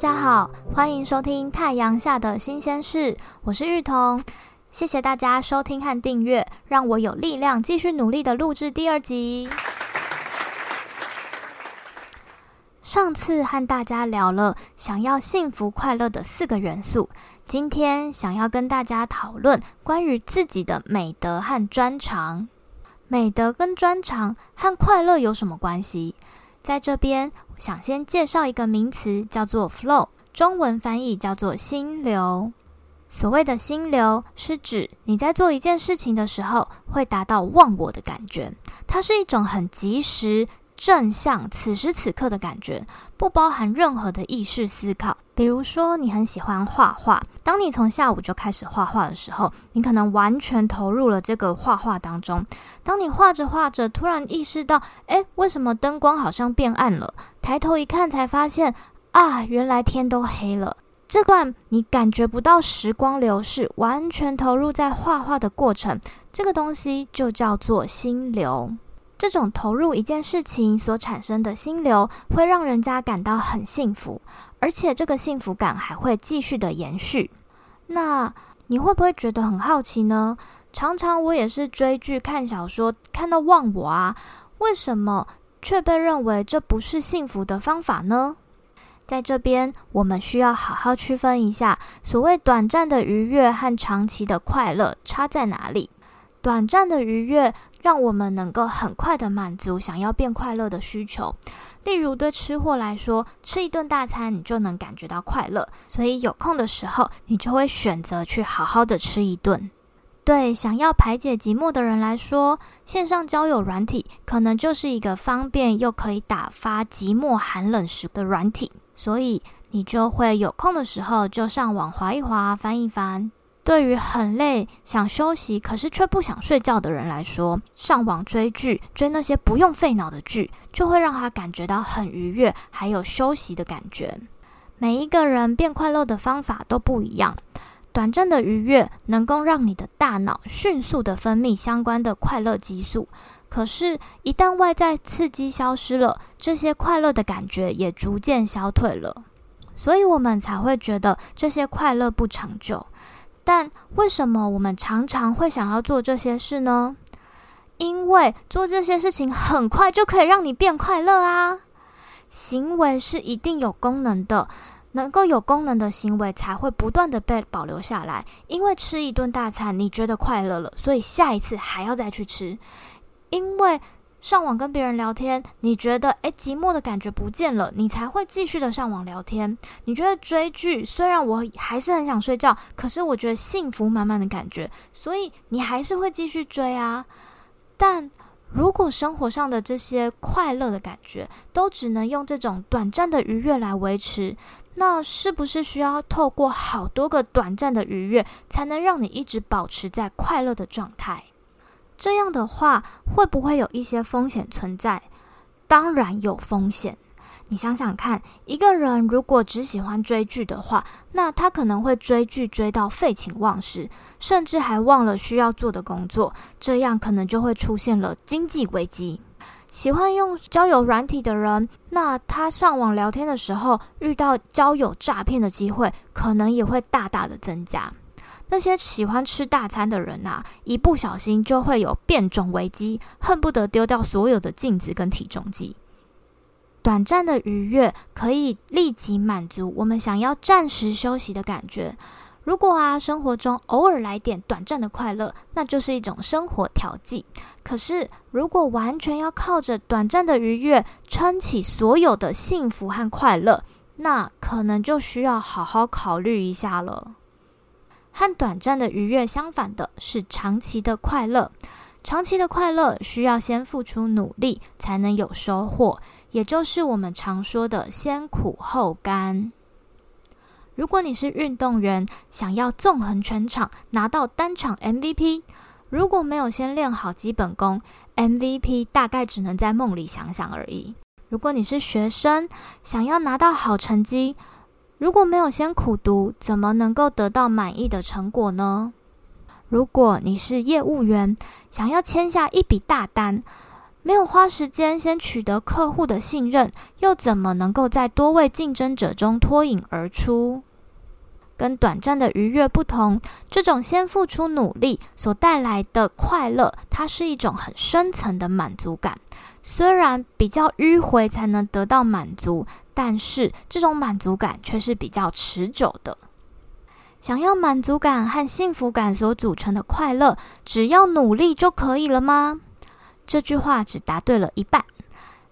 大家好，欢迎收听《太阳下的新鲜事》，我是玉彤。谢谢大家收听和订阅，让我有力量继续努力的录制第二集。上次和大家聊了想要幸福快乐的四个元素，今天想要跟大家讨论关于自己的美德和专长。美德跟专长和快乐有什么关系？在这边，想先介绍一个名词，叫做 “flow”，中文翻译叫做“心流”。所谓的心流，是指你在做一件事情的时候，会达到忘我的感觉。它是一种很及时。正向此时此刻的感觉，不包含任何的意识思考。比如说，你很喜欢画画，当你从下午就开始画画的时候，你可能完全投入了这个画画当中。当你画着画着，突然意识到，诶，为什么灯光好像变暗了？抬头一看，才发现，啊，原来天都黑了。这段你感觉不到时光流逝，完全投入在画画的过程，这个东西就叫做心流。这种投入一件事情所产生的心流，会让人家感到很幸福，而且这个幸福感还会继续的延续。那你会不会觉得很好奇呢？常常我也是追剧、看小说，看到忘我啊，为什么却被认为这不是幸福的方法呢？在这边，我们需要好好区分一下，所谓短暂的愉悦和长期的快乐差在哪里。短暂的愉悦让我们能够很快的满足想要变快乐的需求，例如对吃货来说，吃一顿大餐你就能感觉到快乐，所以有空的时候你就会选择去好好的吃一顿。对想要排解寂寞的人来说，线上交友软体可能就是一个方便又可以打发寂寞寒冷时的软体，所以你就会有空的时候就上网划一划，翻一翻。对于很累、想休息，可是却不想睡觉的人来说，上网追剧、追那些不用费脑的剧，就会让他感觉到很愉悦，还有休息的感觉。每一个人变快乐的方法都不一样。短暂的愉悦能够让你的大脑迅速的分泌相关的快乐激素，可是，一旦外在刺激消失了，这些快乐的感觉也逐渐消退了，所以我们才会觉得这些快乐不长久。但为什么我们常常会想要做这些事呢？因为做这些事情很快就可以让你变快乐啊！行为是一定有功能的，能够有功能的行为才会不断的被保留下来。因为吃一顿大餐你觉得快乐了，所以下一次还要再去吃，因为。上网跟别人聊天，你觉得诶寂寞的感觉不见了，你才会继续的上网聊天。你觉得追剧，虽然我还是很想睡觉，可是我觉得幸福满满的感觉，所以你还是会继续追啊。但如果生活上的这些快乐的感觉都只能用这种短暂的愉悦来维持，那是不是需要透过好多个短暂的愉悦，才能让你一直保持在快乐的状态？这样的话，会不会有一些风险存在？当然有风险。你想想看，一个人如果只喜欢追剧的话，那他可能会追剧追到废寝忘食，甚至还忘了需要做的工作，这样可能就会出现了经济危机。喜欢用交友软体的人，那他上网聊天的时候遇到交友诈骗的机会，可能也会大大的增加。那些喜欢吃大餐的人呐，一不小心就会有变种危机，恨不得丢掉所有的镜子跟体重计。短暂的愉悦可以立即满足我们想要暂时休息的感觉。如果啊，生活中偶尔来点短暂的快乐，那就是一种生活调剂。可是，如果完全要靠着短暂的愉悦撑起所有的幸福和快乐，那可能就需要好好考虑一下了。和短暂的愉悦相反的是长期的快乐。长期的快乐需要先付出努力才能有收获，也就是我们常说的“先苦后甘”。如果你是运动员，想要纵横全场拿到单场 MVP，如果没有先练好基本功，MVP 大概只能在梦里想想而已。如果你是学生，想要拿到好成绩，如果没有先苦读，怎么能够得到满意的成果呢？如果你是业务员，想要签下一笔大单，没有花时间先取得客户的信任，又怎么能够在多位竞争者中脱颖而出？跟短暂的愉悦不同，这种先付出努力所带来的快乐，它是一种很深层的满足感。虽然比较迂回才能得到满足，但是这种满足感却是比较持久的。想要满足感和幸福感所组成的快乐，只要努力就可以了吗？这句话只答对了一半，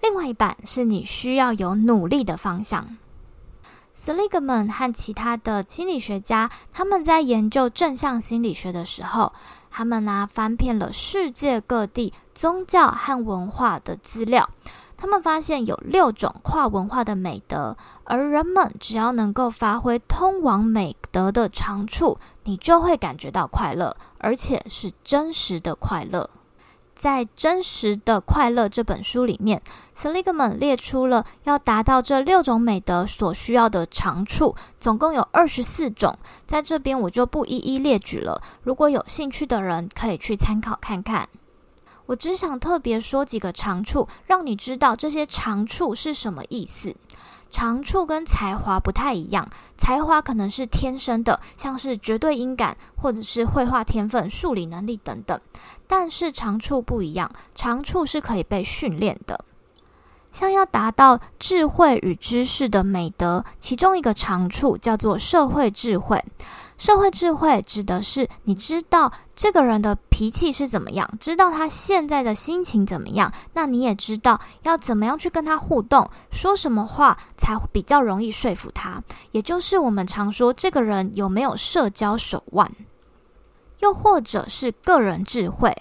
另外一半是你需要有努力的方向。Seligman 和其他的心理学家，他们在研究正向心理学的时候，他们呢翻遍了世界各地宗教和文化的资料，他们发现有六种跨文化的美德，而人们只要能够发挥通往美德的长处，你就会感觉到快乐，而且是真实的快乐。在《真实的快乐》这本书里面，Seligman 列出了要达到这六种美德所需要的长处，总共有二十四种。在这边我就不一一列举了，如果有兴趣的人可以去参考看看。我只想特别说几个长处，让你知道这些长处是什么意思。长处跟才华不太一样，才华可能是天生的，像是绝对音感，或者是绘画天分、数理能力等等。但是长处不一样，长处是可以被训练的。像要达到智慧与知识的美德，其中一个长处叫做社会智慧。社会智慧指的是你知道这个人的脾气是怎么样，知道他现在的心情怎么样，那你也知道要怎么样去跟他互动，说什么话才比较容易说服他。也就是我们常说这个人有没有社交手腕，又或者是个人智慧。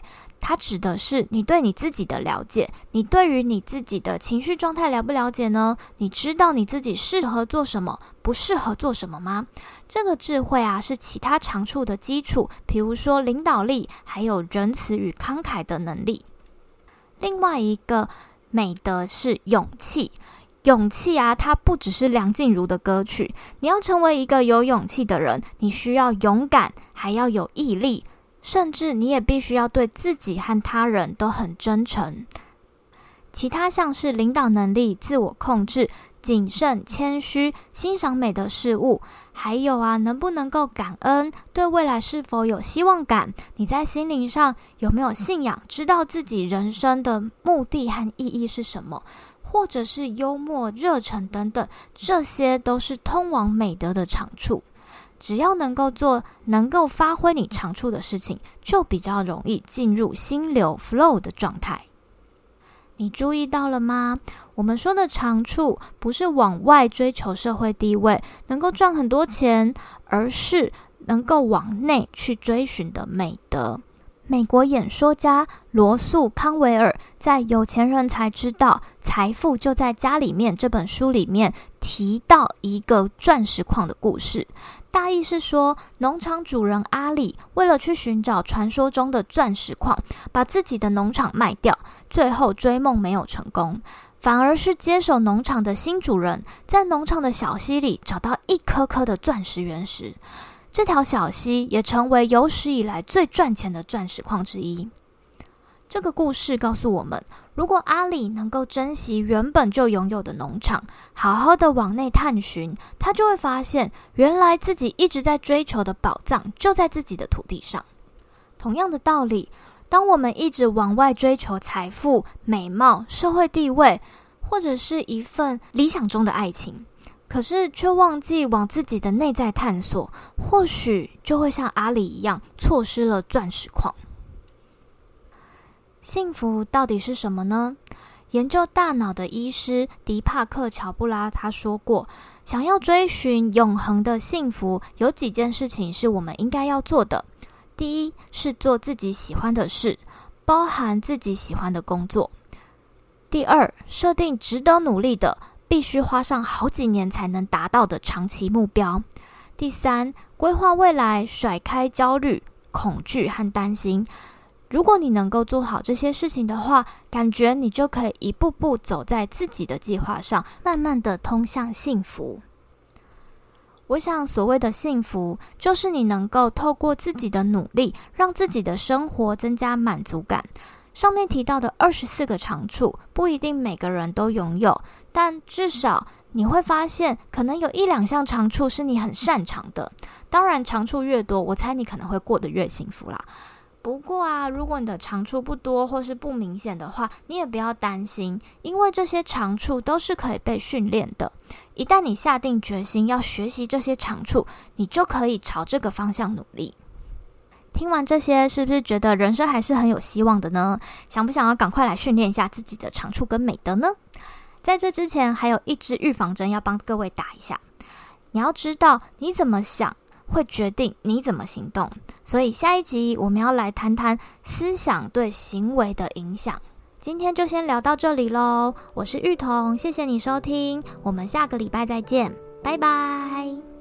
它指的是你对你自己的了解，你对于你自己的情绪状态了不了解呢？你知道你自己适合做什么，不适合做什么吗？这个智慧啊，是其他长处的基础，比如说领导力，还有仁慈与慷慨的能力。另外一个美德是勇气，勇气啊，它不只是梁静茹的歌曲。你要成为一个有勇气的人，你需要勇敢，还要有毅力。甚至你也必须要对自己和他人都很真诚。其他像是领导能力、自我控制、谨慎、谦虚、欣赏美的事物，还有啊，能不能够感恩，对未来是否有希望感？你在心灵上有没有信仰？知道自己人生的目的和意义是什么？或者是幽默、热忱等等，这些都是通往美德的长处。只要能够做能够发挥你长处的事情，就比较容易进入心流 flow 的状态。你注意到了吗？我们说的长处，不是往外追求社会地位，能够赚很多钱，而是能够往内去追寻的美德。美国演说家罗素·康维尔在《有钱人才知道财富就在家里面》这本书里面提到一个钻石矿的故事。大意是说，农场主人阿里为了去寻找传说中的钻石矿，把自己的农场卖掉，最后追梦没有成功，反而是接手农场的新主人在农场的小溪里找到一颗颗的钻石原石。这条小溪也成为有史以来最赚钱的钻石矿之一。这个故事告诉我们，如果阿里能够珍惜原本就拥有的农场，好好的往内探寻，他就会发现，原来自己一直在追求的宝藏就在自己的土地上。同样的道理，当我们一直往外追求财富、美貌、社会地位，或者是一份理想中的爱情。可是却忘记往自己的内在探索，或许就会像阿里一样，错失了钻石矿。幸福到底是什么呢？研究大脑的医师迪帕克·乔布拉他说过，想要追寻永恒的幸福，有几件事情是我们应该要做的。第一是做自己喜欢的事，包含自己喜欢的工作。第二，设定值得努力的。必须花上好几年才能达到的长期目标。第三，规划未来，甩开焦虑、恐惧和担心。如果你能够做好这些事情的话，感觉你就可以一步步走在自己的计划上，慢慢的通向幸福。我想，所谓的幸福，就是你能够透过自己的努力，让自己的生活增加满足感。上面提到的二十四个长处，不一定每个人都拥有，但至少你会发现，可能有一两项长处是你很擅长的。当然，长处越多，我猜你可能会过得越幸福啦。不过啊，如果你的长处不多或是不明显的话，你也不要担心，因为这些长处都是可以被训练的。一旦你下定决心要学习这些长处，你就可以朝这个方向努力。听完这些，是不是觉得人生还是很有希望的呢？想不想要赶快来训练一下自己的长处跟美德呢？在这之前，还有一支预防针要帮各位打一下。你要知道，你怎么想会决定你怎么行动。所以下一集我们要来谈谈思想对行为的影响。今天就先聊到这里喽。我是玉彤，谢谢你收听，我们下个礼拜再见，拜拜。